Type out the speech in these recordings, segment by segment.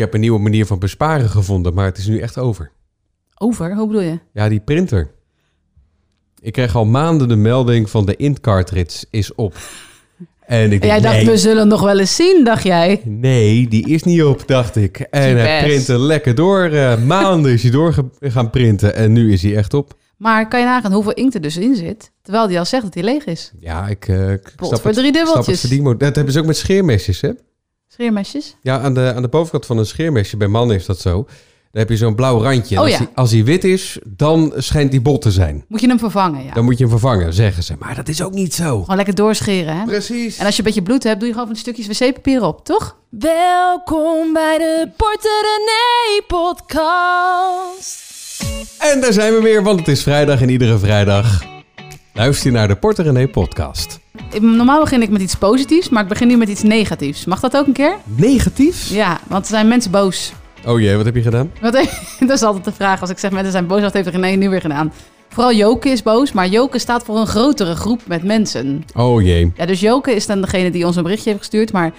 heb een nieuwe manier van besparen gevonden, maar het is nu echt over. Over? Hoe bedoel je? Ja, die printer. Ik kreeg al maanden de melding van de int cartridge is op. En ik En jij dacht, nee, we zullen nog wel eens zien, dacht jij? nee, die is niet op, dacht ik. En hij printte lekker door. eh, maanden is hij door gaan printen en nu is hij echt op. Maar kan je nagaan hoeveel inkt er dus in zit? Terwijl die al zegt dat hij leeg is. Ja, ik, eh ik Pot snap voor het, drie dubbeltjes. Dat hebben ze ook met scheermesjes, hè? Scheermesjes? Ja, aan de, aan de bovenkant van een scheermesje, bij mannen is dat zo. Dan heb je zo'n blauw randje. En Oh als, ja. hij, als hij wit is, dan schijnt die bot te zijn. Moet je hem vervangen, ja. Dan moet je hem vervangen, zeggen ze. Maar dat is ook niet zo. Gewoon lekker doorscheren, hè? Precies. En als je een beetje bloed hebt, doe je gewoon van die stukjes wc-papier op, toch? Welkom bij de Porter René podcast. En daar zijn we weer, want het is vrijdag en iedere vrijdag luister naar de Porter René podcast. Normaal begin ik met iets positiefs, maar ik begin nu met iets negatiefs. Mag dat ook een keer? Negatief? Ja, want er zijn mensen boos. Oh jee, wat heb je gedaan? Wat, dat is altijd de vraag. Als ik zeg mensen zijn boos, wat heeft René nu weer gedaan? Vooral Joke is boos, maar Joke staat voor een grotere groep met mensen. Oh jee. Ja, dus Joke is dan degene die ons een berichtje heeft gestuurd, maar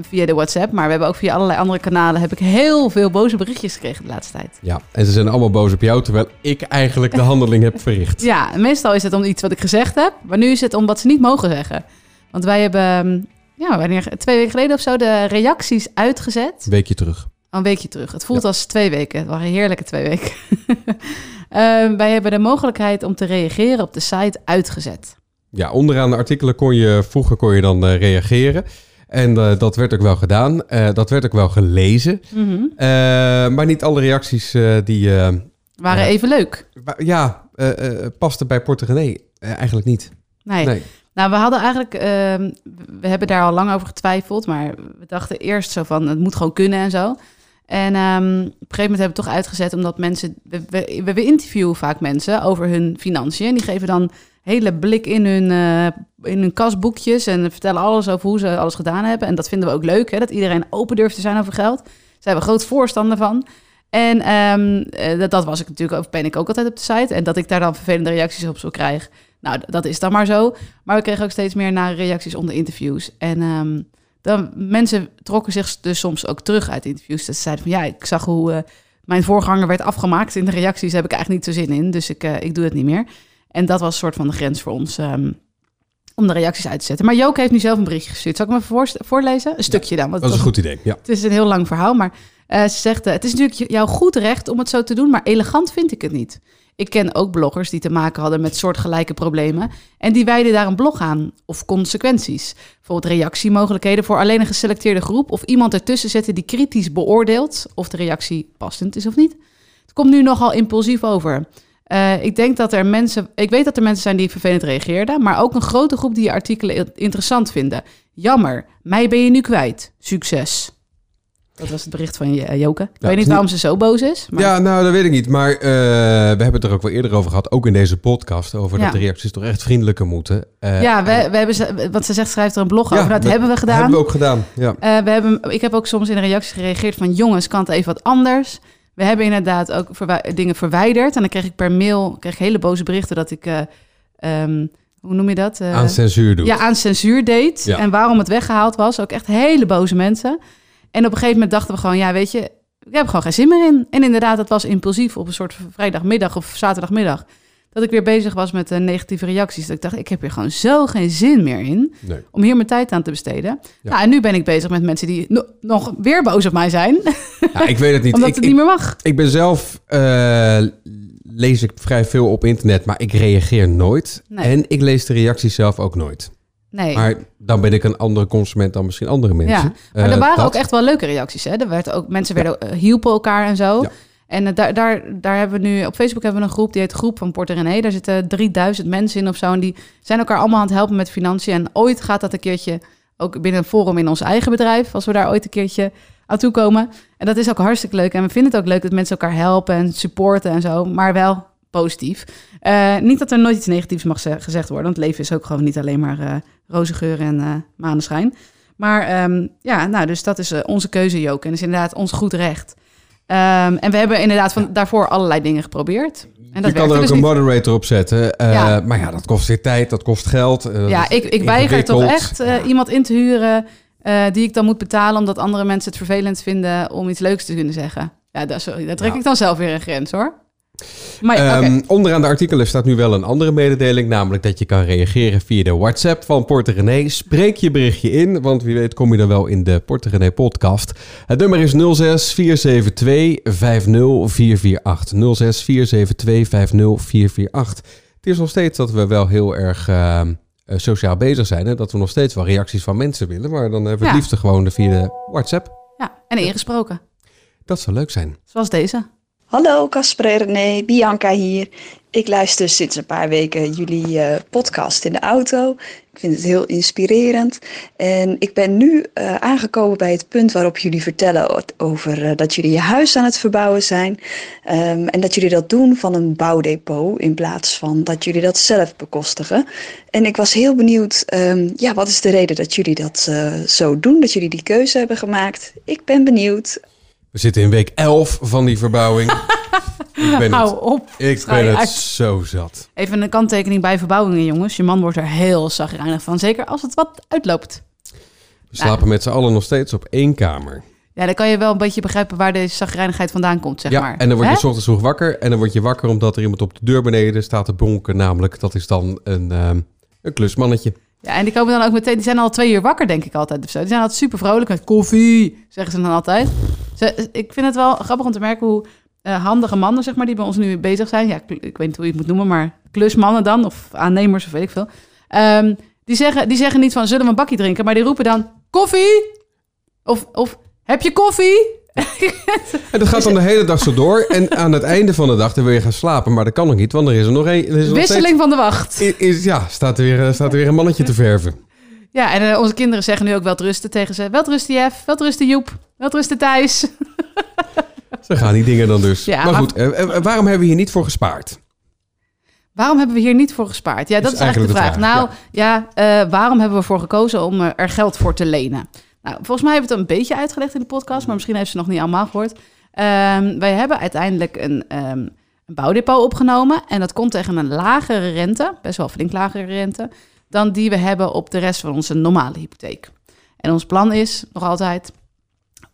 via de WhatsApp. Maar we hebben ook via allerlei andere kanalen heb ik heel veel boze berichtjes gekregen de laatste tijd. Ja, en ze zijn allemaal boos op jou, terwijl ik eigenlijk de handeling heb verricht. Ja, meestal is het om iets wat ik gezegd heb, maar nu is het om wat ze niet mogen zeggen. Want wij hebben, ehm, ja, wanneer, twee weken geleden of zo, de reacties uitgezet. Een weekje terug. Een weekje terug. Het voelt als twee weken. Het waren heerlijke twee weken. Ehm, wij hebben de mogelijkheid om te reageren op de site uitgezet. Ja, onderaan de artikelen kon je, vroeger kon je dan eh, reageren. En eh, dat werd ook wel gedaan. Eh, dat werd ook wel gelezen. Mhm. Eh, maar niet alle reacties die... Waren even leuk. ja, pasten bij. Eh, eigenlijk niet. Nee. Nee. Nou, we hadden eigenlijk, ehm, we hebben daar al lang over getwijfeld, maar we dachten eerst zo van, het moet gewoon kunnen en zo. En ehm, op een gegeven moment hebben we toch uitgezet, omdat mensen, we, we, we interviewen vaak mensen over hun financiën. En die geven dan hele blik in hun, eh, in hun kasboekjes en vertellen alles over hoe ze alles gedaan hebben. En dat vinden we ook leuk, hè, dat iedereen open durft te zijn over geld. Daar zijn we groot voorstander van. En ehm, eh, dat, dat was ik natuurlijk, ook ben ik ook altijd op de site. En dat ik daar dan vervelende reacties op zou krijgen. Nou, dat is dan maar zo. Maar we kregen ook steeds meer nare reacties onder interviews. En ehm, dan, mensen trokken zich dus soms ook terug uit interviews. Dat ze zeiden van ja, ik zag hoe eh, mijn voorganger werd afgemaakt in de reacties. Heb ik eigenlijk niet zo zin in. Dus ik, eh, ik doe het niet meer. En dat was een soort van de grens voor ons ehm, om de reacties uit te zetten. Maar Joke heeft nu zelf een berichtje gestuurd. Zal ik hem even voorlezen? Een stukje dan. want Dat is een goed idee, ja. het is een heel lang verhaal, maar eh, ze zegt... het is natuurlijk jouw goed recht om het zo te doen, maar elegant vind ik het niet. Ik ken ook bloggers die te maken hadden met soortgelijke problemen... en die wijden daar een blog aan, of consequenties. Bijvoorbeeld reactiemogelijkheden voor alleen een geselecteerde groep... of iemand ertussen zetten die kritisch beoordeelt... of de reactie passend is of niet. Het komt nu nogal impulsief over... Eh, ik denk dat er mensen, ik weet dat er mensen zijn die vervelend reageerden, maar ook een grote groep die je artikelen interessant vinden. Jammer, mij ben je nu kwijt. Succes. Dat was het bericht van eh, Joke. Ik weet niet waarom ze zo boos is. Maar Ja, nou, dat weet ik niet. Maar eh, we hebben het er ook wel eerder over gehad, ook in deze podcast, over Ja. dat de reacties toch echt vriendelijker moeten. Eh, ja, we, en- we hebben ze, want ze zegt, schrijft er een blog Ja, over. Dat hebben we gedaan. Hebben we ook gedaan, ja. We hebben, ik heb ook soms in de reacties gereageerd van jongens, kan het even wat anders. We hebben inderdaad ook verwij- dingen verwijderd. En dan kreeg ik per mail kreeg ik hele boze berichten dat ik, eh, ehm, hoe noem je dat? Aan censuur doen. Ja, aan censuur deed. Ja. En waarom het weggehaald was. Ook echt hele boze mensen. En op een gegeven moment dachten we gewoon, ja, weet je, ik heb gewoon geen zin meer in. En inderdaad, het was impulsief op een soort vrijdagmiddag of zaterdagmiddag. Dat ik weer bezig was met eh, negatieve reacties. Dat ik dacht, ik heb hier gewoon zo geen zin meer in Nee. om hier mijn tijd aan te besteden. Ja. Nou, en nu ben ik bezig met mensen die no- nog weer boos op mij zijn. Ja, ik weet het niet. omdat ik, het ik, niet meer mag. ik ben zelf, eh, lees ik vrij veel op internet, maar ik reageer nooit. Nee. En ik lees de reacties zelf ook nooit. Nee. Maar dan ben ik een andere consument dan misschien andere mensen. Ja, maar Eh, er waren dat- ook echt wel leuke reacties. Hè? Er werd ook, mensen werden, eh, hielpen elkaar en zo. Ja. En eh, daar, daar, daar hebben we nu... Op Facebook hebben we een groep, die heet Groep van Porter René. Daar zitten 3000 mensen in of zo. En die zijn elkaar allemaal aan het helpen met financiën. En ooit gaat dat een keertje ook binnen een forum in ons eigen bedrijf... als we daar ooit een keertje aan toe komen. En dat is ook hartstikke leuk. En we vinden het ook leuk dat mensen elkaar helpen en supporten en zo. Maar wel positief. Eh, niet dat er nooit iets negatiefs mag ze- gezegd worden. Want het leven is ook gewoon niet alleen maar eh roze geur en eh maneschijn. Maar ehm, ja, nou, dus dat is onze keuze, Joke. En dat is inderdaad ons goed recht. Ehm, en we hebben inderdaad van, daarvoor allerlei dingen geprobeerd. En dat je kan er ook dus een moderator op zetten. Ja. Maar ja, dat kost weer tijd, dat kost geld. Ja, ik, ik weiger toch echt iemand in te huren die ik dan moet betalen omdat andere mensen het vervelend vinden om iets leuks te kunnen zeggen. Ja, dat, sorry, daar trek Ja. ik dan zelf weer een grens hoor. Maar. Ehm, Onderaan de artikelen staat nu wel een andere mededeling, namelijk dat je kan reageren via de WhatsApp van Porter René. Spreek je berichtje in, want wie weet kom je dan wel in de Porter René podcast. Het nummer is 06 472 50448. 06 472 50448. Het is nog steeds dat we wel heel erg ehm, eh, sociaal bezig zijn en dat we nog steeds wel reacties van mensen willen, maar dan hebben we het Ja. liefst gewoon via de WhatsApp. ja, en ingesproken. Dat zou leuk zijn. Zoals deze. Hallo Casper en René, Bianca hier. Ik luister sinds een paar weken jullie eh, podcast in de auto. Ik vind het heel inspirerend. En ik ben nu eh, aangekomen bij het punt waarop jullie vertellen over eh, dat jullie je huis aan het verbouwen zijn. Ehm, en dat jullie dat doen van een bouwdepot in plaats van dat jullie dat zelf bekostigen. En ik was heel benieuwd, ehm, ja, wat is de reden dat jullie dat zo doen? Dat jullie die keuze hebben gemaakt? Ik ben benieuwd. We zitten in week 11 van die verbouwing. ik ben het, Hou op. ik ben het uit. zo zat. Even een kanttekening bij verbouwingen, jongens. Je man wordt er heel zagrijnig van. Zeker als het wat uitloopt. We slapen met z'n allen nog steeds op één kamer. Ja, dan kan je wel een beetje begrijpen waar deze zagrijnigheid vandaan komt, zeg ja, maar. en dan word je Hè? s ochtends vroeg wakker. En dan word je wakker omdat er iemand op de deur beneden staat te bonken. Namelijk, dat is dan een, ehm, een klusmannetje. Ja, en die komen dan ook meteen... Die zijn al twee uur wakker, denk ik altijd. Of zo. Die zijn altijd super vrolijk met koffie, zeggen ze dan altijd. Ze, ik vind het wel grappig om te merken hoe eh, handige mannen, zeg maar, die bij ons nu bezig zijn. Ja, ik weet niet hoe je het moet noemen, maar klusmannen dan, of aannemers, of weet ik veel. Ehm, die, zeggen, die zeggen niet van, zullen we een bakje drinken? Maar die roepen dan, koffie? Of, of heb je koffie? En dat gaat dan de hele dag zo door. En aan het einde van de dag dan wil je gaan slapen. Maar dat kan nog niet, want er is er nog één. nog Wisseling van de wacht. Is, ja, staat er, weer, staat er weer een mannetje te verven. Ja, en eh, onze kinderen zeggen nu ook welterusten tegen ze. Welterusten Jeff, welterusten Joep, welterusten Thijs. Zo gaan die dingen dan dus. Ja, maar, maar- goed, eh, eh, waarom hebben we hier niet voor gespaard? Waarom hebben we hier niet voor gespaard? Ja, dat is, eigenlijk de vraag. Nou, ja, waarom hebben we ervoor gekozen om er geld voor te lenen? Nou, volgens mij hebben we het een beetje uitgelegd in de podcast, maar misschien heeft ze het nog niet allemaal gehoord. Ehm, wij hebben uiteindelijk een, ehm, een bouwdepot opgenomen en dat komt tegen een lagere rente, best wel flink lagere rente, dan die we hebben op de rest van onze normale hypotheek. En ons plan is nog altijd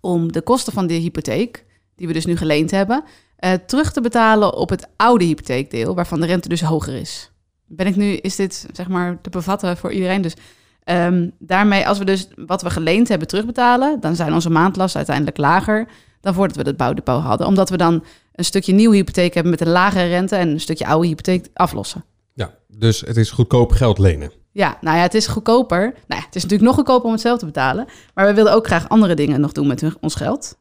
om de kosten van de hypotheek, die we dus nu geleend hebben, eh, terug te betalen op het oude hypotheekdeel, waarvan de rente dus hoger is. Ben ik nu, is dit zeg maar te bevatten voor iedereen? Dus ehm, daarmee, als we dus wat we geleend hebben terugbetalen, dan zijn onze maandlasten uiteindelijk lager dan voordat we het bouwdepot hadden. Omdat we dan een stukje nieuwe hypotheek hebben met een lagere rente en een stukje oude hypotheek aflossen. Ja, dus het is goedkoop geld lenen. Ja, nou ja, het is goedkoper. Nou ja, het is natuurlijk nog goedkoper om het zelf te betalen. Maar we wilden ook graag andere dingen nog doen met hun- ons geld.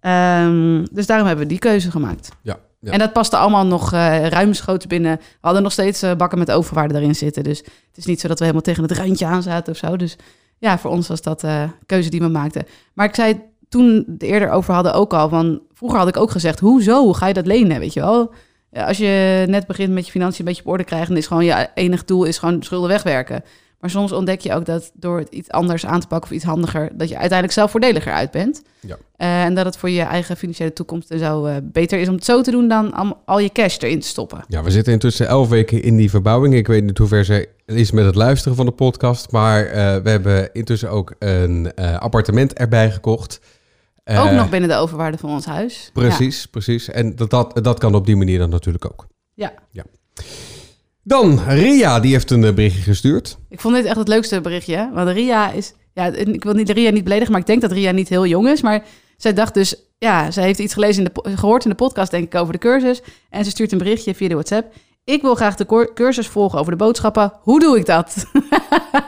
Ehm, dus daarom hebben we die keuze gemaakt. Ja, ja. En dat paste allemaal nog eh ruimschoots binnen. We hadden nog steeds eh, bakken met overwaarde erin zitten. Dus het is niet zo dat we helemaal tegen het randje aan zaten of zo. Dus ja, voor ons was dat de keuze die we maakten. Maar ik zei toen het eerder over hadden ook al... van vroeger had ik ook gezegd, hoezo Hoe ga je dat lenen, weet je wel? Als je net begint met je financiën een beetje op orde krijgen... dan is gewoon je enig doel is gewoon schulden wegwerken. Maar soms ontdek je ook dat door het iets anders aan te pakken of iets handiger... dat je uiteindelijk zelf voordeliger uit bent. Ja. Eh, en dat het voor je eigen financiële toekomst en zo eh, beter is om het zo te doen... dan am- al je cash erin te stoppen. Ja, we zitten intussen elf weken in die verbouwing. Ik weet niet hoe ver ze is met het luisteren van de podcast. Maar eh, we hebben intussen ook een appartement erbij gekocht. Ook Eh, nog binnen de overwaarde van ons huis. Precies, precies. En dat, dat, dat kan op die manier dan natuurlijk ook. Ja. ja. Dan, Ria, die heeft een eh, berichtje gestuurd. Ik vond dit echt het leukste berichtje. Want Ria is... Ja, ik wil niet, Ria niet beledigen, maar ik denk dat Ria niet heel jong is. Maar zij dacht dus... Ja, zij heeft iets gelezen in de, gehoord in de podcast, denk ik, over de cursus. En ze stuurt een berichtje via de WhatsApp. Ik wil graag de cursus volgen over de boodschappen. Hoe doe ik dat?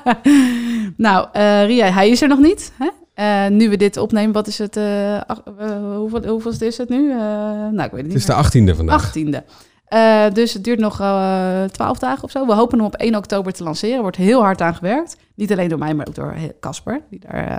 nou, eh, Ria, hij is er nog niet. Hè? Eh, nu we dit opnemen, wat is het? eh, ach- eh, hoeveel, hoeveel is het nu? Eh, nou, ik weet het niet Het is de achttiende vandaag. 18e. Eh, dus het duurt nog eh 12 dagen of zo. We hopen hem op 1 oktober te lanceren. Er wordt heel hard aan gewerkt. Niet alleen door mij, maar ook door eh, Casper, die daar eh,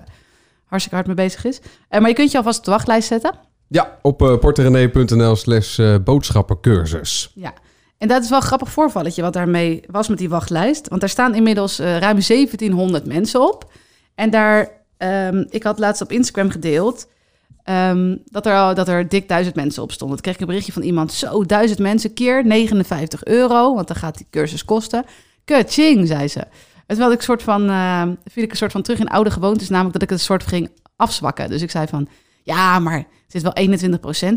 hartstikke hard mee bezig is. Eh, maar je kunt je alvast op de wachtlijst zetten. Ja, op uh, porterenee.nl slash eh, boodschappencursus. Ja. En dat is wel een grappig voorvalletje wat daarmee was met die wachtlijst. Want daar staan inmiddels eh, ruim 1700 mensen op. En daar, ehm, ik had laatst op Instagram gedeeld ehm, dat, er al, dat er dik duizend mensen op stonden. Toen kreeg ik een berichtje van iemand, zo duizend mensen keer 59 euro, want dan gaat die cursus kosten. Kutching, zei ze. Het wel ik soort van, eh viel ik een soort van terug in oude gewoontes, namelijk dat ik het een soort ging afzwakken. Dus ik zei van, ja, maar er zit wel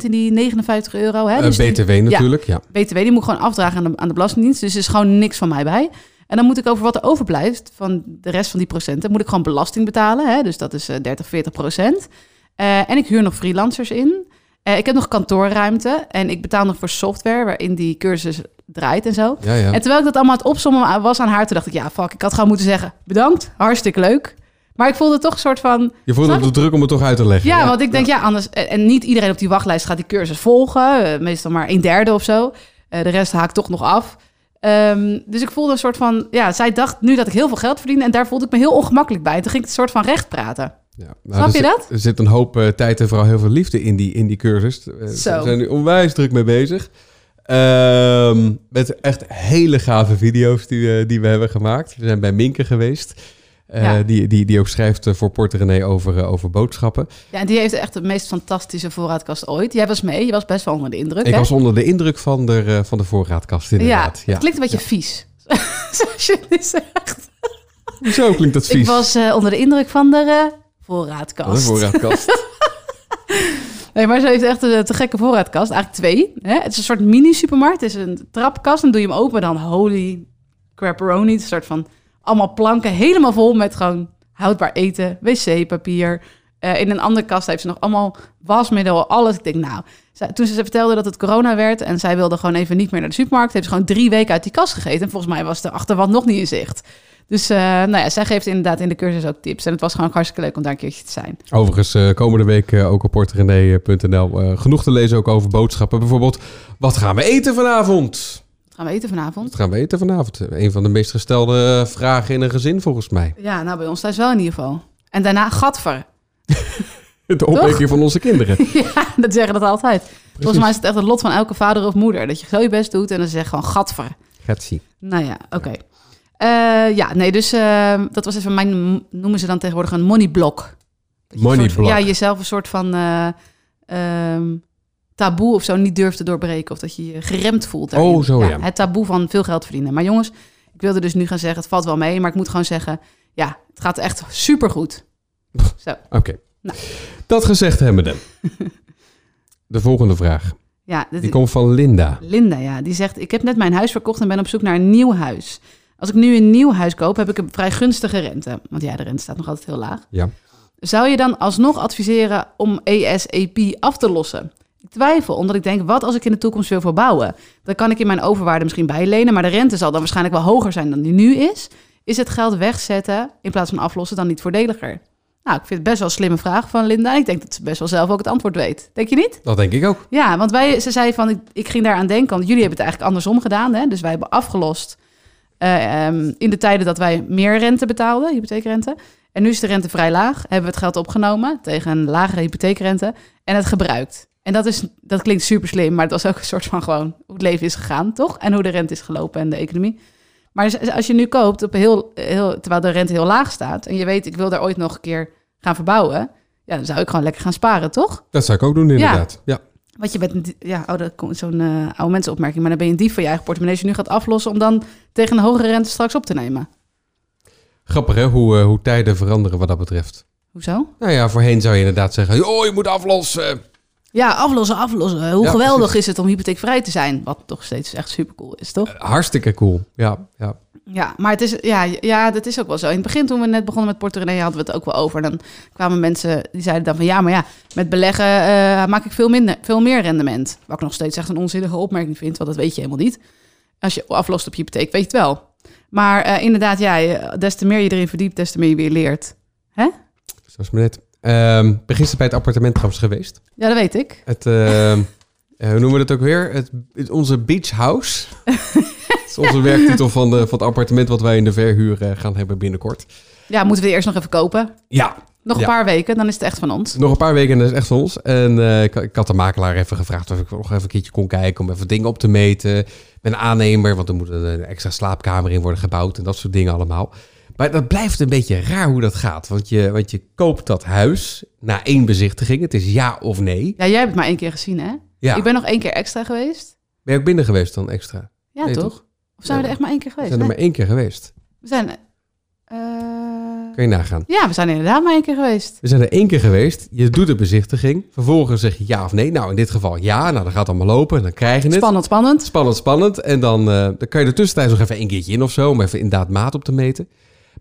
21% in die 59 euro. Hè? Eh, Dus BTW natuurlijk, ja. BTW, die moet ik gewoon afdragen aan de, aan de Belastingdienst. Dus er is gewoon niks van mij bij. En dan moet ik over wat er overblijft van de rest van die procenten, moet ik gewoon belasting betalen. Hè? Dus dat is eh, 30, 40 procent. Eh, en ik huur nog freelancers in. Eh, ik heb nog kantoorruimte en ik betaal nog voor software waarin die cursus draait en zo. Ja, ja. En terwijl ik dat allemaal aan het opzommen was aan haar, toen dacht ik, ja, fuck, ik had gewoon moeten zeggen, bedankt, hartstikke leuk. Maar ik voelde toch een soort van, Je voelde het druk om het toch uit te leggen. ja, want ik denk, ja, anders... En niet iedereen op die wachtlijst gaat die cursus volgen. eh, meestal maar een derde of zo. Eh, de rest haakt toch nog af. Ehm, dus ik voelde een soort van... Ja, zij dacht nu dat ik heel veel geld verdiende... en daar voelde ik me heel ongemakkelijk bij. En toen ging ik een soort van recht praten. Ja, nou, Snap je dat? Er zit een hoop eh, tijd en vooral heel veel liefde in die, in die cursus. Eh, Zo. We zijn nu onwijs druk mee bezig. Ehm, met echt hele gave video's die, die we hebben gemaakt. We zijn bij Minke geweest. Eh, die, die, die ook schrijft eh, voor Porter René over, eh, over boodschappen. Ja, en die heeft echt de meest fantastische voorraadkast ooit. Jij was mee, je was best wel onder de indruk, Ik hè? was onder de indruk van de, van de voorraadkast inderdaad. Ja, het klinkt een beetje vies. Zoals je het zegt. Zo klinkt dat vies. Ik was onder de indruk van de voorraadkast. Een voorraadkast. Nee, maar ze heeft echt een te gekke voorraadkast. Eigenlijk twee. Hè? Het is een soort mini-supermarkt. Het is een trapkast. Dan doe je hem open. Dan holy crapperoni. Het is een soort van allemaal planken. Helemaal vol met gewoon houdbaar eten. Wc-papier. Eh, in een andere kast heeft ze nog allemaal wasmiddel. Alles. Ik denk, nou... Toen ze vertelde dat het corona werd... en zij wilde gewoon even niet meer naar de supermarkt... heeft ze gewoon drie weken uit die kast gegeten. En volgens mij was de achterwand nog niet in zicht. Dus eh, nou ja, zij geeft inderdaad in de cursus ook tips. En het was gewoon hartstikke leuk om daar een keertje te zijn. Overigens, eh, komende week ook op porterenee.nl eh, genoeg te lezen ook over boodschappen. Bijvoorbeeld, wat gaan we eten vanavond? Gaan we eten vanavond? Wat gaan we eten vanavond? Een van de meest gestelde eh, vragen in een gezin volgens mij. Ja, nou bij ons thuis wel in ieder geval. En daarna gatver. De opmerking van onze kinderen. ja, dat zeggen dat altijd. Volgens mij is het echt het lot van elke vader of moeder. Dat je zo je best doet en dan zeg je gewoon gatver. Gaat zien. Nou ja, oké. Eh, ja, nee, dus eh, dat was even mijn, noemen ze dan tegenwoordig een moneyblok. Dat je een Money soort van- block. Ja, jezelf een soort van eh, ehm, taboe of zo niet durft te doorbreken. Of dat je je geremd voelt. daarin. Oh, zo, ja. Het taboe van veel geld verdienen. Maar jongens, ik wilde dus nu gaan zeggen, het valt wel mee. Maar ik moet gewoon zeggen, ja, het gaat echt supergoed. Zo. Oké. Nou. Dat gezegd hebbende. De volgende vraag. Ja, dit, Die komt van Linda. Linda, ja, die zegt: Ik heb net mijn huis verkocht en ben op zoek naar een nieuw huis. Als ik nu een nieuw huis koop, heb ik een vrij gunstige rente. Want ja, de rente staat nog altijd heel laag. Ja. Zou je dan alsnog adviseren om ESEP af te lossen? Ik twijfel, omdat ik denk: wat als ik in de toekomst wil verbouwen? Dan kan ik in mijn overwaarde misschien bijlenen, maar de rente zal dan waarschijnlijk wel hoger zijn dan die nu is. Is het geld wegzetten in plaats van aflossen dan niet voordeliger? Nou, ik vind het best wel een slimme vraag van Linda. Ik denk dat ze best wel zelf ook het antwoord weet. Denk je niet? Dat denk ik ook. Ja, want wij, ze zei van, ik, ik ging daaraan denken, want jullie hebben het eigenlijk andersom gedaan. Hè? Dus wij hebben afgelost eh, ehm, in de tijden dat wij meer rente betaalden, hypotheekrente. En nu is de rente vrij laag, hebben we het geld opgenomen tegen een lagere hypotheekrente en het gebruikt. En dat, is, dat klinkt super slim, maar het was ook een soort van gewoon hoe het leven is gegaan, toch? En hoe de rente is gelopen en de economie. Maar als je nu koopt, op heel, heel, terwijl de rente heel laag staat... en je weet, ik wil daar ooit nog een keer gaan verbouwen... ja, dan zou ik gewoon lekker gaan sparen, toch? Dat zou ik ook doen inderdaad. Ja. Want je bent een, ja, oh, dat komt zo'n eh, oude mensenopmerking, maar dan ben je een dief van je eigen portemonnee als je nu gaat aflossen om dan tegen een hogere rente straks op te nemen. Grappig hè, hoe, eh, hoe tijden veranderen wat dat betreft. Hoezo? Nou ja, voorheen zou je inderdaad zeggen, oh je moet aflossen. Ja, aflossen, aflossen. Hoe Ja, geweldig precies. is het om hypotheekvrij te zijn? Wat toch steeds echt super cool is, toch? Hartstikke cool. Ja, ja. Ja, maar het is, ja, ja, dat is ook wel zo. In het begin, toen we net begonnen met Porto René, hadden we het ook wel over. Dan kwamen mensen die zeiden dan van ja, maar ja, met beleggen eh, maak ik veel, minder, veel meer rendement. Wat ik nog steeds echt een onzinnige opmerking vind, want dat weet je helemaal niet. Als je aflost op je hypotheek, weet je het wel. Maar eh, inderdaad, ja, des te meer je erin verdiept, des te meer je weer leert. Zoals me net. Ehm ben gisteren bij het appartement trouwens geweest. Ja, dat weet ik. Het, ehm, eh, hoe noemen we het ook weer? Het, het- onze beach house. dat is onze werktitel van, de, van het appartement wat wij in de verhuur eh, gaan hebben binnenkort. Ja, moeten we eerst nog even kopen. Ja, Nog een Ja. paar weken, dan is het echt van ons. nog een paar weken en dat is echt van ons. En eh, ik, ik had de makelaar even gevraagd of ik nog even een keertje kon kijken om even dingen op te meten. Met een aannemer, want er moet een extra slaapkamer in worden gebouwd en dat soort dingen allemaal. Maar dat blijft een beetje raar hoe dat gaat. Want je, want je koopt dat huis na één bezichtiging. Het is ja of nee. Ja, jij hebt het maar één keer gezien, hè? Ja. Ik ben nog één keer extra geweest. Ben je ook binnen geweest dan extra? Ja, Nee, toch? toch? Of zijn we er echt maar één keer We geweest? zijn er Nee. maar één keer geweest. We zijn... Eh, Kun je nagaan. ja, we zijn inderdaad maar één keer geweest. We zijn er één keer geweest. Je doet de bezichtiging. Vervolgens zeg je ja of nee. Nou, in dit geval ja. Nou, dan gaat het allemaal lopen en dan krijg je het. Spannend, spannend. Spannend, spannend. En dan, eh, dan kan je er tussentijds nog even een keertje in of zo. Om even inderdaad maat op te meten.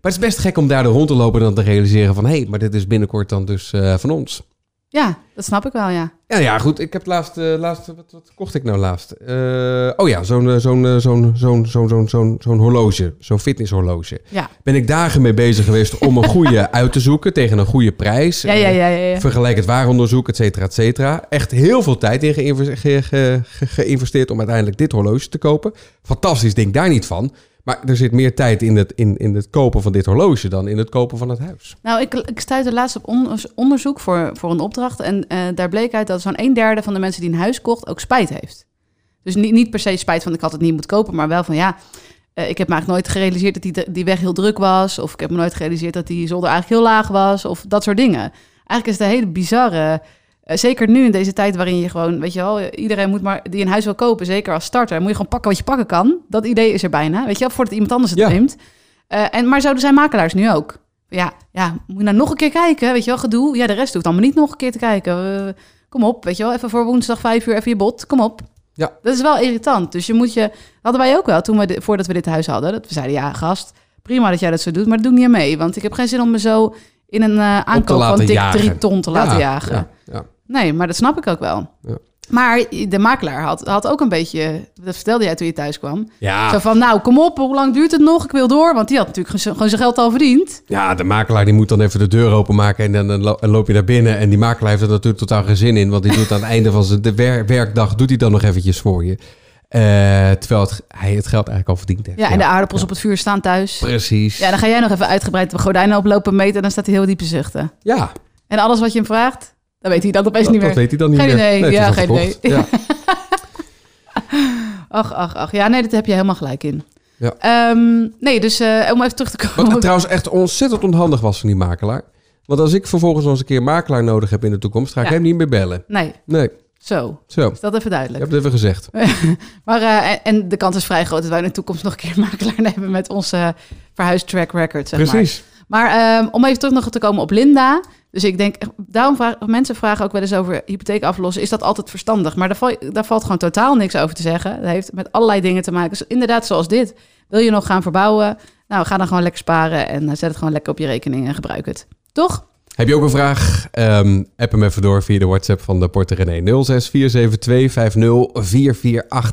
Maar het is best gek om daar rond te lopen en dan te realiseren van... hé, hey, maar dit is binnenkort dan dus eh, van ons. Ja, dat snap ik wel, ja. Ja, ja, goed. Ik heb laatst... eh, laatst wat, wat kocht ik nou laatst? Eh, oh ja, zo'n zo'n zo'n zo'n zo'n zo'n zo'n zo'n horloge. Zo'n fitnesshorloge. Ja, Ben ik dagen mee bezig geweest om een goede uit te zoeken... tegen een goede prijs. ja, ja, ja. ja, ja. Vergelijk het waaronderzoek, et cetera, et cetera. Echt heel veel tijd in geïnve- ge- ge- ge- geïnvesteerd om uiteindelijk dit horloge te kopen. Fantastisch ding, daar niet van. Maar er zit meer tijd in het, in, in het kopen van dit horloge dan in het kopen van het huis. Nou, ik, ik stuitte laatst op on- onderzoek voor, voor een opdracht. En eh, daar bleek uit dat zo'n een derde van de mensen die een huis kocht ook spijt heeft. Dus niet, niet per se spijt van ik had het niet moeten kopen, maar wel van ja, eh, ik heb me eigenlijk nooit gerealiseerd dat die, die weg heel druk was. Of ik heb me nooit gerealiseerd dat die zolder eigenlijk heel laag was. Of dat soort dingen. Eigenlijk is het een hele bizarre. Eh, zeker nu in deze tijd waarin je gewoon, weet je wel, iedereen moet maar die een huis wil kopen, zeker als starter, moet je gewoon pakken wat je pakken kan. Dat idee is er bijna, weet je wel, voordat iemand anders het Ja. neemt. Eh, en, maar zouden zijn makelaars nu ook? Ja, ja, moet je nou nog een keer kijken, weet je wel, gedoe. Ja, de rest hoeft allemaal niet nog een keer te kijken. Eh, kom op, weet je wel, even voor woensdag vijf uur even je bot, kom op. Ja. Dat is wel irritant. Dus je moet je, hadden wij ook wel toen we, voordat we dit huis hadden, dat we zeiden, ja, gast, prima dat jij dat zo doet, maar dat doe ik niet aan mee. Want ik heb geen zin om me zo in een aankoop van dik drie ton te laten Ja, jagen. Ja, ja. Nee, maar dat snap ik ook wel. Ja. Maar de makelaar had, had ook een beetje, dat vertelde jij toen je thuis kwam. Ja, Zo van, nou, kom op, hoe lang duurt het nog? Ik wil door. Want die had natuurlijk gewoon zijn geld al verdiend. ja, de makelaar die moet dan even de deur openmaken en dan, loop je naar binnen. En die makelaar heeft er natuurlijk totaal geen zin in, want die doet aan het einde van zijn de wer- werkdag, doet hij dan nog eventjes voor je. Eh, terwijl het, hij het geld eigenlijk al verdiend heeft. Ja, en de aardappels op het vuur staan thuis. Precies. Ja, dan ga jij nog even uitgebreid de gordijnen oplopen meten... en dan staat hij heel diepe zuchten. Ja, En alles wat je hem vraagt, dan weet hij dat opeens dat, niet dat meer. weet hij dan niet Geen meer. idee. is Ja, geen idee. Ja. Ach, ach, ach. Ja, nee, dat heb je helemaal gelijk in. Ja. Ehm, nee, dus eh, om even terug te komen... Wat trouwens echt ontzettend onhandig was van die makelaar. Want als ik vervolgens nog eens een keer makelaar nodig heb in de toekomst, ga ik Ja. hem niet meer bellen. Nee, Nee, zo. zo. Is dat even Ik duidelijk. heb het even gezegd. Maar, eh, en, en de kans is vrij groot dat wij in de toekomst nog een keer makelaar nemen met onze verhuistrack record, zeg. Precies. Maar ehm, om even terug nog te komen op Linda. Dus ik denk, daarom vragen mensen vragen ook wel eens over hypotheek aflossen. Is dat altijd verstandig? Maar daar, val, daar valt gewoon totaal niks over te zeggen. Dat heeft met allerlei dingen te maken. Dus inderdaad, zoals dit. Wil je nog gaan verbouwen? Nou, ga dan gewoon lekker sparen en eh, zet het gewoon lekker op je rekening en gebruik het. Toch? Heb je ook een vraag? Ehm, app hem even door via de WhatsApp van de Porter René. 0647250448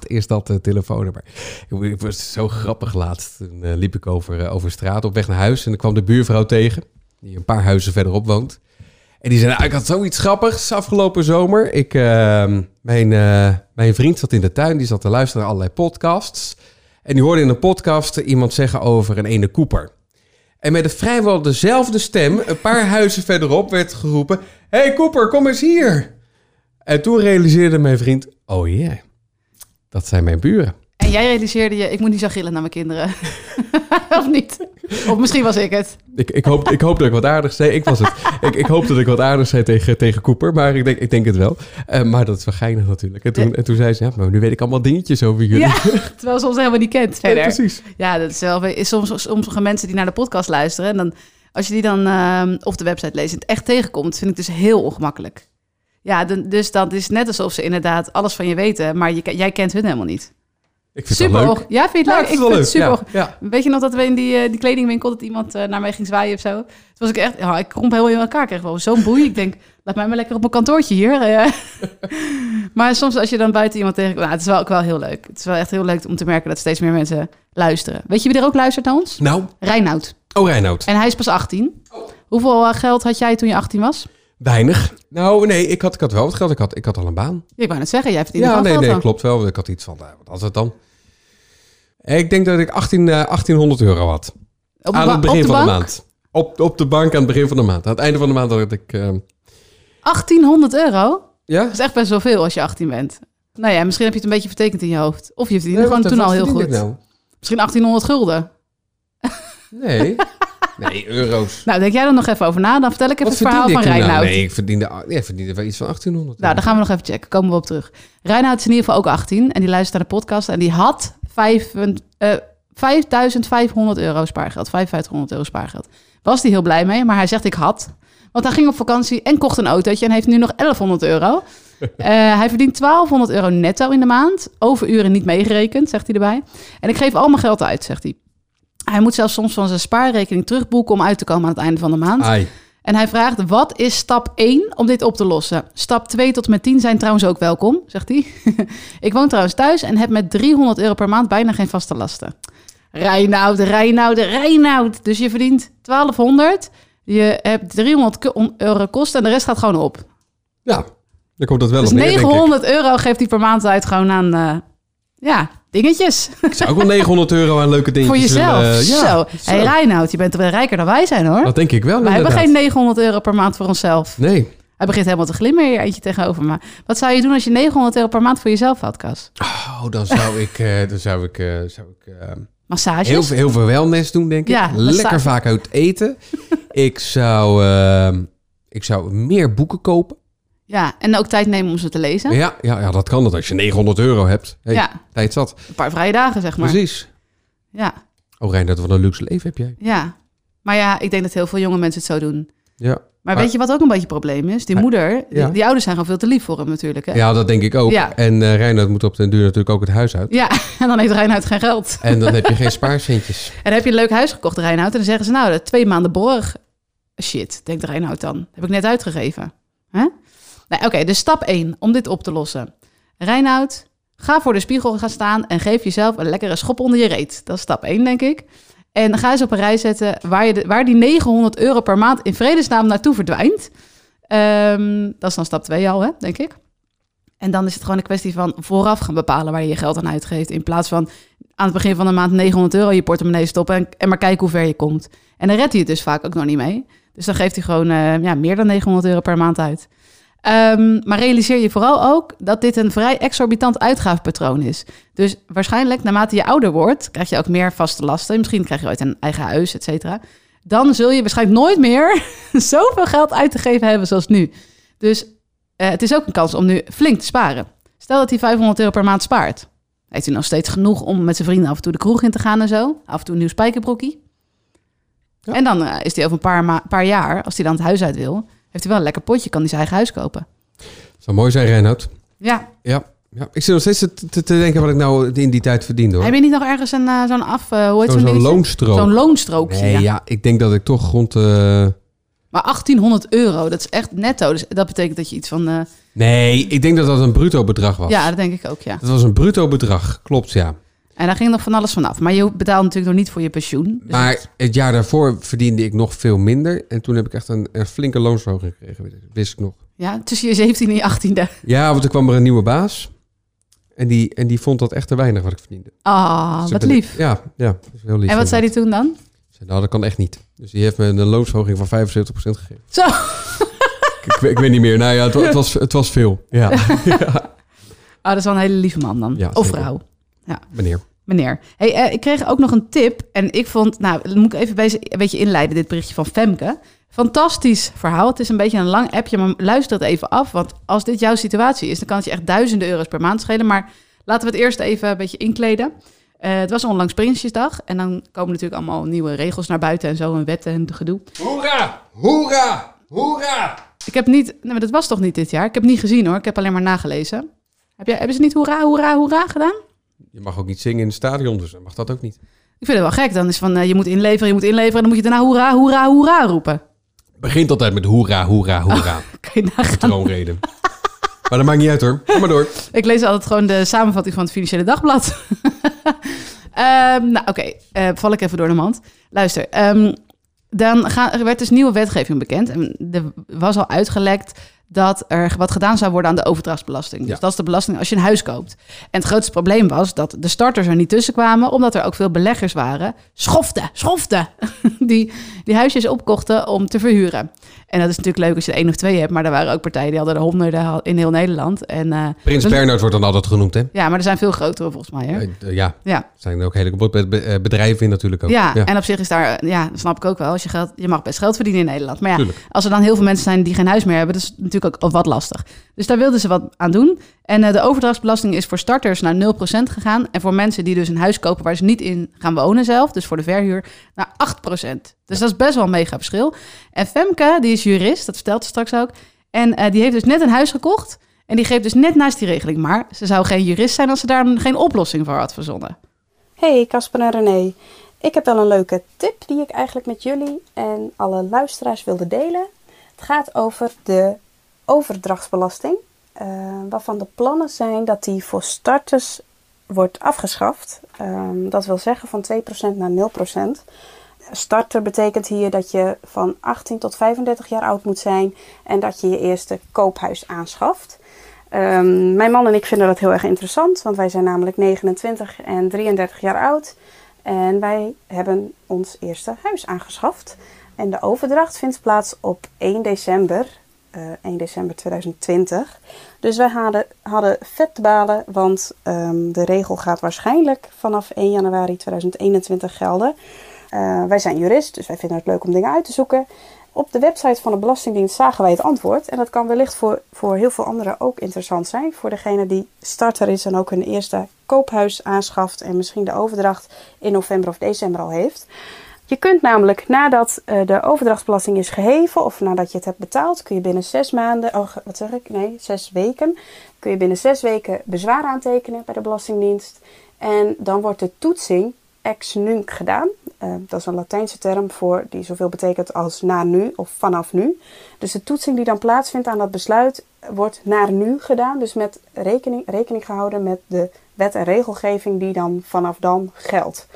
is dat uh, telefoonnummer. Ik, was zo grappig laatst. Toen eh, liep ik over, eh, over straat op weg naar huis en ik kwam de buurvrouw tegen. Die een paar huizen verderop woont. En die zei, nou, ik had zoiets grappigs afgelopen zomer. Ik, ehm, mijn, eh, mijn vriend zat in de tuin, die zat te luisteren naar allerlei podcasts. En die hoorde in een podcast iemand zeggen over een ene Cooper. En met een vrijwel dezelfde stem, een paar huizen verderop, werd geroepen... hey Cooper, kom eens hier. En toen realiseerde mijn vriend... Oh ja, dat zijn mijn buren. Jij realiseerde je, ik moet niet zo gillen naar mijn kinderen. of niet? Of misschien was ik het. Ik, ik, hoop, ik hoop dat ik wat aardigs zei. Ik was het. Ik, ik hoop dat ik wat aardigs zei tegen, tegen Cooper, maar ik denk, ik denk het wel. Eh, maar dat is wel geinig natuurlijk. En toen, en toen zei ze, ja, maar nu weet ik allemaal dingetjes over jullie. Ja, terwijl ze ons helemaal niet kent Ja, precies. Ja, dat is wel. Is soms, sommige mensen die naar de podcast luisteren. En dan, als je die dan ehm, op de website leest en het echt tegenkomt, vind ik dus heel ongemakkelijk. Ja, dan- dus dat is net alsof ze inderdaad alles van je weten, maar je, jij kent hun helemaal niet. Ik vind Super. leuk. Ja, vind je het leuk? ik ik vind het vind super. Ja, ja. Weet je nog dat we in die, eh, die kledingwinkel dat iemand eh, naar mij ging zwaaien of zo? Toen was ik echt, ja, ik kromp heel in elkaar. Ik kreeg wel zo'n boei. Ik denk, laat mij maar lekker op mijn kantoortje hier. eh. maar soms als je dan buiten iemand tegenkomt, nou, het is wel ook wel heel leuk. Het is wel echt heel leuk om te merken dat steeds meer mensen luisteren. Weet je wie er ook luistert naar ons? Nou, Reinoud. oh Reinoud. En hij is pas 18. Hoeveel geld had jij toen je 18 was? Weinig. Nou, nee, ik had, ik had wel wat geld. Ik had, ik had al een baan. Ik wou net zeggen, jij verdient Ja, wel nee, geld nee, dan. klopt wel. Ik had iets van, nou, wat was het dan? Ik denk dat ik 18, eh, 1800 euro had. Op, aan het begin de van de maand. Op, op de bank aan het begin van de maand. Aan het einde van de maand had ik... eh, 1800 euro? ja? Dat is echt best wel veel als je 18 bent. Nou ja, misschien heb je het een beetje vertekend in je hoofd. Of je verdiende Nee, gewoon wat- toen wat al heel goed. nou? Misschien 1800 gulden. Nee. nee, euro's. Nou, denk jij er nog even over na. Dan vertel ik even Wat het verhaal van toen Reinoud. nou? Nee, ik verdiende, nee, ik verdiende wel iets van 1800. Nou, dan gaan we nog even checken. Komen we op terug. Reinoud is in ieder geval ook 18 en die luistert naar de podcast. En die had vijf, eh, 5500 euro spaargeld. 5500 euro spaargeld. Was hij heel blij mee, maar hij zegt ik had. Want hij ging op vakantie en kocht een autootje en heeft nu nog 1100 euro. Eh, hij verdient 1200 euro netto in de maand. Overuren niet meegerekend, zegt hij erbij. En ik geef al mijn geld uit, zegt hij. Hij moet zelfs soms van zijn spaarrekening terugboeken om uit te komen aan het einde van de maand. Ai. En hij vraagt, wat is stap 1 om dit op te lossen? Stap 2 tot en met 10 zijn trouwens ook welkom, zegt hij. ik woon trouwens thuis en heb met 300 euro per maand bijna geen vaste lasten. Reinoud, Reinoud, Reinoud. Dus je verdient 1200, je hebt 300 ko- euro kosten en de rest gaat gewoon op. Ja, dan komt dat wel Dus op neer, denk ik. 900 euro geeft hij per maand uit gewoon aan, eh, ja, dingetjes. Ik zou ook wel 900 euro aan leuke Voor dingetjes jezelf. willen, eh, ja, Zo. Hey Reinoud, je bent wel rijker dan wij zijn hoor. Dat denk ik wel Wij hebben geen 900 euro per maand voor onszelf. Nee. Hij begint helemaal te glimmen hier eentje tegenover me. Wat zou je doen als je 900 euro per maand voor jezelf had, Cas? Oh, dan zou ik, eh, dan zou ik, eh, zou ik eh, Massages? heel, veel- heel veel wellness doen, denk ik. Ja, Lekker vaak uit eten. ik, zou, eh, ik zou meer boeken kopen. Ja, en ook tijd nemen om ze te lezen. Ja, ja, ja, dat kan dat als je 900 euro hebt. Hey, Ja, Tijd zat. een paar vrije dagen, zeg maar. Precies. Ja, Oh, Rijn, wat een luxe leven heb jij. ja. Maar ja, ik denk dat heel veel jonge mensen het zo doen. Ja. Maar Maar- weet je wat ook een beetje het probleem is? Die Maar- moeder, die, Ja. die ouders zijn gewoon veel te lief voor hem natuurlijk. Hè? ja, dat denk ik ook. Ja. En eh Reinhard moet op den duur natuurlijk ook het huis uit. Ja, en dan heeft Reinhard geen geld. En dan heb je geen spaarcentjes. En dan heb je een leuk huis gekocht, Reinhard. En dan zeggen ze, nou, dat twee maanden borg. Shit, denkt Reinhard dan. Heb ik net uitgegeven. Hè? Oké, dus stap 1 om dit op te lossen. Reinhard, ga voor de spiegel gaan staan en geef jezelf een lekkere schop onder je reet. Dat is stap 1, denk ik. En ga eens op een rij zetten waar, je waar die 900 euro per maand in vredesnaam naartoe verdwijnt. Ehm, dat is dan stap 2 al, hè, denk ik. En dan is het gewoon een kwestie van vooraf gaan bepalen waar je je geld aan uitgeeft. In plaats van aan het begin van de maand 900 euro in je portemonnee stoppen en, en maar kijken hoe ver je komt. En dan redt hij het dus vaak ook nog niet mee. Dus dan geeft hij gewoon eh, ja, meer dan 900 euro per maand uit. Ehm, maar realiseer je vooral ook dat dit een vrij exorbitant uitgavenpatroon is. Dus waarschijnlijk, naarmate je ouder wordt, krijg je ook meer vaste lasten. Misschien krijg je ooit een eigen huis, et cetera. Dan zul je waarschijnlijk nooit meer zoveel geld uit te geven hebben zoals nu. Dus eh, het is ook een kans om nu flink te sparen. Stel dat hij 500 euro per maand spaart. Heeft hij nog steeds genoeg om met zijn vrienden af en toe de kroeg in te gaan en zo? Af en toe een nieuw spijkerbroekie. Ja. En dan eh, is hij over een paar, paar jaar, als hij dan het huis uit wil, heeft hij wel een lekker potje, kan hij zijn eigen huis kopen. Zou mooi zijn, Reinhard. Ja. Ja. ja. Ik zit nog steeds te, te, denken wat ik nou in die tijd verdiende, hoor. Heb je niet nog ergens een, eh, zo'n af, eh, hoe heet Zo'n zo'n loonstrook. Zo'n loonstrookje, Nee, ja. ja. ik denk dat ik toch rond... eh, Maar 1800 euro, dat is echt netto. Dus dat betekent dat je iets van... Nee, ik denk dat dat een bruto bedrag was. ja, dat denk ik ook, ja. Dat was een bruto bedrag, klopt, ja. En daar ging nog van alles vanaf. Maar je betaalt natuurlijk nog niet voor je pensioen. Dus Maar het- jaar daarvoor verdiende ik nog veel minder. En toen heb ik echt een, een flinke loonsverhoging gekregen, wist ik nog. ja, tussen je 17 en je 18e. Ja, want er kwam er een nieuwe baas. En die, en die vond dat echt te weinig wat ik verdiende. Ah, Dus wat ik lief. Ja, ja, heel lief. En wat zei hij toen dan? Zei, nou, dat kan echt niet. Dus die heeft me een loonsverhoging van 75% gegeven. Zo. Ik, weet niet meer. Nou ja, het, wa- het, was, het was veel. Ja, Ah, dat is wel een hele lieve man dan. Ja, of zeker. Vrouw. meneer. Meneer. Hey, eh, ik kreeg ook nog een tip. En ik vond, nou, dan moet ik even een beetje inleiden, dit berichtje van Femke. Fantastisch verhaal. Het is een beetje een lang appje, maar luister het even af. Want als dit jouw situatie is, dan kan het je echt duizenden euro's per maand schelen. Maar laten we het eerst even een beetje inkleden. Eh, het was onlangs Prinsjesdag. En dan komen natuurlijk allemaal nieuwe regels naar buiten en zo. En wetten en gedoe. Hoera! Hoera! Hoera! Ik heb niet, nee, maar dat was toch niet dit jaar? Ik heb niet gezien hoor. Ik heb alleen maar nagelezen. Heb jij, hebben ze niet hoera, hoera, hoera gedaan? Je mag ook niet zingen in het stadion, dus dan mag dat ook niet. Ik vind het wel gek. Dan is van, eh, je moet inleveren, je moet inleveren. En dan moet je daarna hoera, hoera, hoera roepen. Begint altijd met hoera, hoera, hoera. Kan je nagaan. Maar dat maakt niet uit hoor. Ga maar door. Ik lees altijd gewoon de samenvatting van het Financiële Dagblad. Ehm, nou, oké. eh, val ik even door de mand. Luister. ehm, dan ga, er werd dus nieuwe wetgeving bekend. En er was al uitgelekt dat er wat gedaan zou worden aan de overdrachtsbelasting. Dus Ja. dat is de belasting als je een huis koopt. En het grootste probleem was dat de starters er niet tussen kwamen... omdat er ook veel beleggers waren. Schoften, schoften! die, die huisjes opkochten om te verhuren. En dat is natuurlijk leuk als je er één of twee hebt. Maar er waren ook partijen die hadden er honderden in heel Nederland. En, eh, Prins dus- Bernhard wordt dan altijd genoemd, hè? Ja, maar er zijn veel grotere volgens mij. Hè? Eh, eh, Ja, Ja. er zijn er ook hele eh, bedrijven in natuurlijk ook. Ja, en op zich is daar, ja, dat snap ik ook wel. Als je, geld, je mag best geld verdienen in Nederland. Maar ja, Tuurlijk. als er dan heel veel mensen zijn die geen huis meer hebben, dat is natuurlijk ook wat lastig. Dus daar wilden ze wat aan doen. En de overdrachtsbelasting is voor starters naar 0% gegaan. En voor mensen die dus een huis kopen waar ze niet in gaan wonen zelf, dus voor de verhuur, naar 8%. Dus dat is best wel een mega verschil. En Femke, die is jurist, dat vertelt ze straks ook. En eh, die heeft dus net een huis gekocht. En die geeft dus net naast die regeling. Maar ze zou geen jurist zijn als ze daar geen oplossing voor had verzonnen. Hey, Casper en René. Ik heb wel een leuke tip die ik eigenlijk met jullie en alle luisteraars wilde delen. Het gaat over de overdrachtsbelasting, eh, waarvan de plannen zijn dat die voor starters wordt afgeschaft. Ehm, dat wil zeggen van 2% naar 0%. Starter betekent hier dat je van 18 tot 35 jaar oud moet zijn en dat je je eerste koophuis aanschaft. Ehm, mijn man en ik vinden dat heel erg interessant, want wij zijn namelijk 29 en 33 jaar oud. En wij hebben ons eerste huis aangeschaft. En de overdracht vindt plaats op 1 december, eh, 1 december 2020. Dus wij hadden, hadden vet te balen, want ehm, de regel gaat waarschijnlijk vanaf 1 januari 2021 gelden. Eh, wij zijn jurist, dus wij vinden het leuk om dingen uit te zoeken. Op de website van de Belastingdienst zagen wij het antwoord. En dat kan wellicht voor, voor heel veel anderen ook interessant zijn. Voor degene die starter is en ook een eerste koophuis aanschaft. En misschien de overdracht in november of december al heeft. Je kunt namelijk nadat eh, de overdrachtsbelasting is geheven of nadat je het hebt betaald, kun je binnen zes maanden, oh wat zeg ik? Nee, zes weken. Kun je binnen zes weken bezwaar aantekenen bij de Belastingdienst. En dan wordt de toetsing ex nunc gedaan. Eh, dat is een Latijnse term voor die zoveel betekent als na nu of vanaf nu. Dus de toetsing die dan plaatsvindt aan dat besluit wordt naar nu gedaan. Dus met rekening, rekening gehouden met de wet en regelgeving die dan vanaf dan geldt.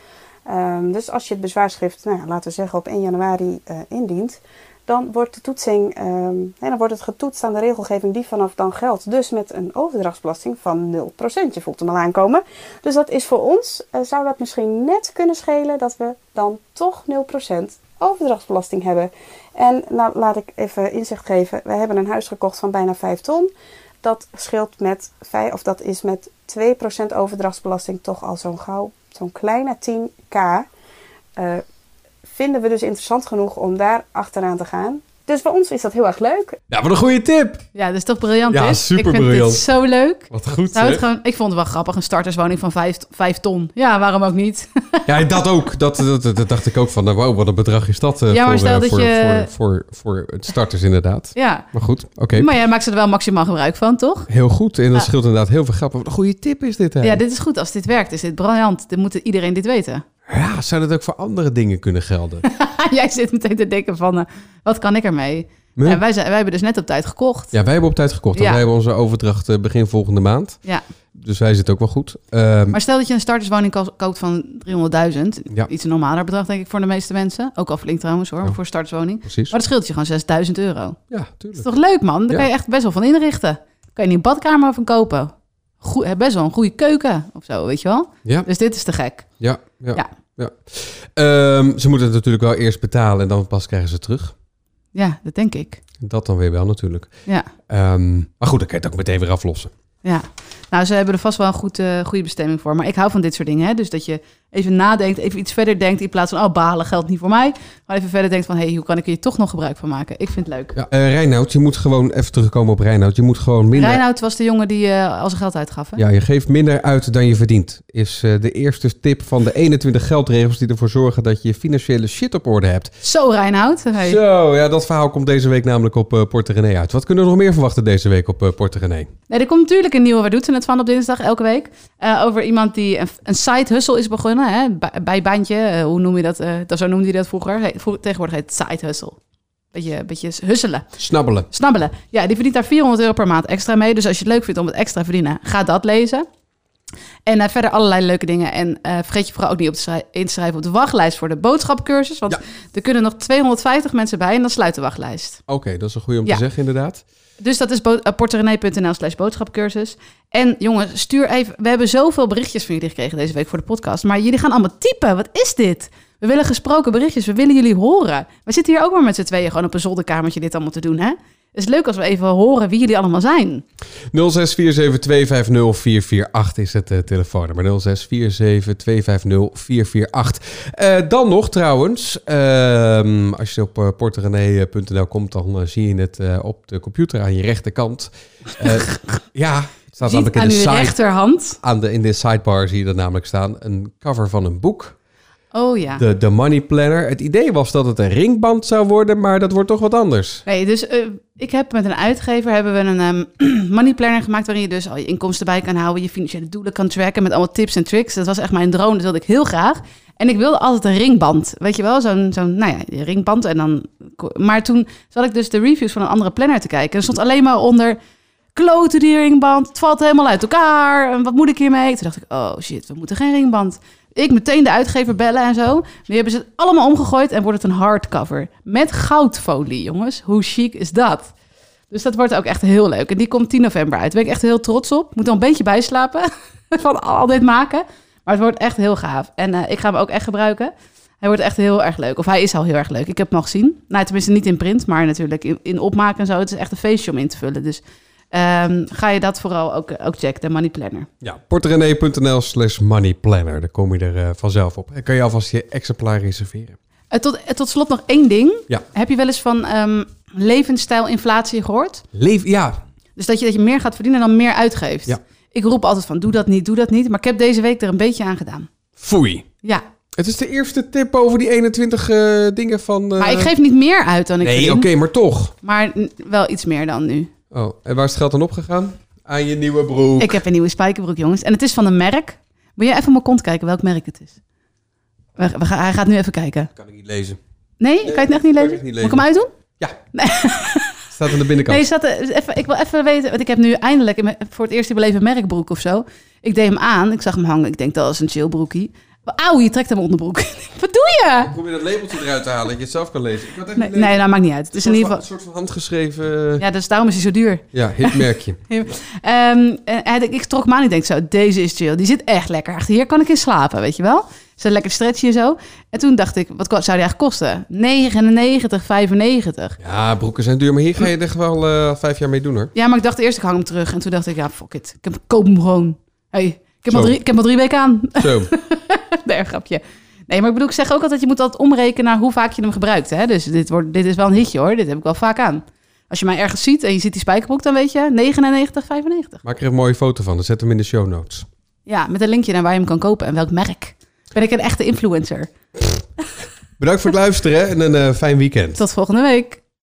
Ehm, dus als je het bezwaarschrift, nou ja, laten we zeggen op 1 januari eh, indient, dan wordt de toetsing, ehm, dan wordt het getoetst aan de regelgeving die vanaf dan geldt. Dus met een overdrachtsbelasting van 0%. Je voelt hem al aankomen. Dus dat is voor ons, eh, zou dat misschien net kunnen schelen dat we dan toch 0% overdrachtsbelasting hebben. En nou, laat ik even inzicht geven. We hebben een huis gekocht van bijna 5 ton. Dat scheelt met, vij- of dat is met 2% overdrachtsbelasting toch al zo'n gauw, zo'n kleine 10k. Eh, vinden we dus interessant genoeg om daar achteraan te gaan. Dus voor ons is dat heel erg leuk. Ja, wat een goede tip. Ja, dat is toch briljant, Ja, dit? super Ik vind briljant. dit zo leuk. Wat goed, Zou het hè? gewoon, ik vond het wel grappig, een starterswoning van 5 ton. Ja, waarom ook niet? Ja, dat ook. Dat, dat, dat, dat dacht ik ook van, nou, wow, wat een bedrag is dat eh, Ja, maar voor, stel eh, dat voor, je- voor, voor, voor het starters inderdaad. ja. Maar goed, oké. Maar jij maakt ze er wel maximaal gebruik van, toch? Heel goed. En dat Ja. scheelt inderdaad heel veel. Maar wat een goede tip is dit, hè? Ja, dit is goed. Als dit werkt, is dit briljant. Dan moet iedereen dit weten. Ja, zou dat ook voor andere dingen kunnen gelden? jij zit meteen te denken van, eh, wat kan ik ermee? Nee? Ja, wij, zijn, wij hebben dus net op tijd gekocht. Ja, wij hebben op tijd gekocht. Ja. Wij hebben onze overdracht eh, begin volgende maand. Ja. Dus wij zitten ook wel goed. Ehm, Maar stel dat je een starterswoning ko- koopt van 300.000. Ja. Iets een normaler bedrag, denk ik, voor de meeste mensen. Ook al flink trouwens, hoor, Ja. voor starterswoning. precies. Maar dat scheelt je gewoon 6000 euro. Ja, Dat is tuurlijk. toch leuk, man? Daar kan je echt best wel van inrichten. Kan je niet een badkamer van kopen. Goe- eh, best wel een goede keuken of zo, weet je wel? Ja, Dus dit is te gek. ja, ja. Ja. ja. Ehm, ze moeten het natuurlijk wel eerst betalen en dan pas krijgen ze het terug. Ja, dat denk ik. Dat dan weer wel natuurlijk. Ja, Ehm, maar goed, dan kan je het ook meteen weer aflossen. ja. Nou, ze hebben er vast wel een goed, eh, goede bestemming voor. Maar ik hou van dit soort dingen. Hè? Dus dat je even nadenkt, even iets verder denkt... in plaats van, oh, balen geldt niet voor mij. Maar even verder denkt van, hey, hoe kan ik hier toch nog gebruik van maken? Ik vind het leuk. Ja, eh Reinoud, je moet gewoon even terugkomen op Reinoud. Je moet gewoon minder... Reinoud was de jongen die eh al zijn geld uitgaf, hè? Ja, je geeft minder uit dan je verdient. Is de eerste tip van de 21 geldregels die ervoor zorgen dat je je financiële shit op orde hebt. Zo, Reinoud. Hey. Zo, ja, dat verhaal komt deze week namelijk op Porte René uit. Wat kunnen we nog meer verwachten deze week op Porte René? Nee, er komt natuurlijk een nieuwe, waar doet ze het van op dinsdag elke week? Eh, over iemand die een, een side hustle is begonnen, hè? Bij- bijbaantje, eh, hoe noem je dat? eh, dat zo noemde hij dat vroeger. He, tegenwoordig heet het side hustle. Beetje, beetje husselen, Snabbelen. snabbelen. Ja, die verdient daar 400 euro per maand extra mee. Dus als je het leuk vindt om het extra te verdienen, ga dat lezen. En eh, verder allerlei leuke dingen. En vergeet je vooral ook niet op te schrij- in te schrijven op de wachtlijst voor de boodschapcursus. Want Ja. er kunnen nog 250 mensen bij en dan sluit de wachtlijst. Oké, dat is een goede om Ja. te zeggen inderdaad. Dus dat is uh, porterenee.nl slash boodschapcursus. En jongens, stuur even... We hebben zoveel berichtjes van jullie gekregen deze week voor de podcast. Maar jullie gaan allemaal typen. Wat is dit? We willen gesproken berichtjes. We willen jullie horen. We zitten hier ook maar met z'n tweeën gewoon op een zolderkamertje dit allemaal te doen, hè? Het is leuk als we even horen wie jullie allemaal zijn. 0647250448 is het uh, telefoonnummer. 0647250448. Uh, dan nog trouwens, uh, als je op uh, porterenee.nl komt, dan zie je het op de computer aan je rechterkant. ja, het staat namelijk in aan de, uw side, rechterhand. aan de, in de sidebar zie je dat namelijk staan. Een cover van een boek. Oh ja. De, de Money Planner. Het idee was dat het een ringband zou worden, maar dat wordt toch wat anders. Nee, dus uh, ik heb met een uitgever hebben we een um, money planner gemaakt waarin je dus al je inkomsten bij kan houden, je financiële doelen kan tracken met allemaal tips en tricks. Dat was echt mijn droom, dat wilde ik heel graag. En ik wilde altijd een ringband, weet je wel, zo'n zo'n nou ja, ringband en dan. Maar toen zat ik dus de reviews van een andere planner te kijken en er stond alleen maar onder kloten die ringband, het valt helemaal uit elkaar. En wat moet ik hiermee? Toen dacht ik, oh shit, we moeten geen ringband. Ik meteen de uitgever bellen en zo. Nu hebben ze het allemaal omgegooid en wordt het een hardcover. Met goudfolie, jongens. Hoe chic is dat? Dus dat wordt ook echt heel leuk. En die komt 10 november uit. Daar ben ik echt heel trots op. Moet nog een beetje bijslapen van al dit maken. Maar het wordt echt heel gaaf. En uh, ik ga hem ook echt gebruiken. Hij wordt echt heel erg leuk. Of hij is al heel erg leuk. Ik heb hem al gezien. Nou, tenminste niet in print, maar natuurlijk in, in opmaken en zo. Het is echt een feestje om in te vullen. Dus Um, ga je dat vooral ook, ook checken, de Money Planner. Ja, porterenee.nl slash moneyplanner. Daar kom je er uh, vanzelf op. En kan je alvast je exemplaar reserveren. Uh, tot, uh, tot slot nog één ding. Ja. Heb je wel eens van um, levensstijlinflatie gehoord? Leef, ja. Dus dat je, dat je meer gaat verdienen en dan meer uitgeeft. Ja. Ik roep altijd van, doe dat niet, doe dat niet. Maar ik heb deze week er een beetje aan gedaan. Foei. Ja. Het is de eerste tip over die 21 uh, dingen van... Maar ik geef niet meer uit dan ik Nee, oké, okay, maar toch. Maar wel iets meer dan nu. Oh, en waar is het geld dan opgegaan? Aan je nieuwe broek. Ik heb een nieuwe spijkerbroek, jongens. En het is van een merk. Wil je even op mijn kont kijken welk merk het is? We, we, hij gaat nu even kijken. Kan ik niet lezen. Nee? nee kan je het echt niet lezen? Niet lezen. Moet ik hem uitdoen? Ja. Nee. staat aan de binnenkant. Nee, staat, even, ik wil even weten, want ik heb nu eindelijk voor het eerst in mijn leven een merkbroek of zo. Ik deed hem aan, ik zag hem hangen. Ik denk dat is een chillbroekie. Auw, je trekt hem onderbroek. Wat doe je? Ik probeer dat labeltje eruit te halen, dat je het zelf kan lezen. Ik nee, nee, dat nou, maakt niet uit. Het is in ieder geval... Een soort van handgeschreven... Ja, dus daarom is hij zo duur. Ja, hitmerkje. um, ik trok hem aan en denk zo, deze is chill. Die zit echt lekker. Echt, hier kan ik in slapen, weet je wel? Ze lekker stretchen en zo. En toen dacht ik, wat zou die eigenlijk kosten? 99,95. Ja, broeken zijn duur, maar hier ga je er wel uh, vijf jaar mee doen hoor. Ja, maar ik dacht eerst, ik hang hem terug. En toen dacht ik, ja, fuck it. Ik heb, koop hem gewoon. Hey, heb, drie, ik heb al drie weken aan. Zo. nee, grapje. Nee, maar ik bedoel, ik zeg ook altijd, je moet altijd omrekenen naar hoe vaak je hem gebruikt. Hè? Dus dit, wordt, dit is wel een hitje hoor, dit heb ik wel vaak aan. Als je mij ergens ziet en je ziet die spijkerbroek, dan weet je 99,95. Maak er een mooie foto van, dan zet hem in de show notes. Ja, met een linkje naar waar je hem kan kopen en welk merk. Ben ik een echte influencer. Bedankt voor het luisteren en een uh, fijn weekend. Tot volgende week.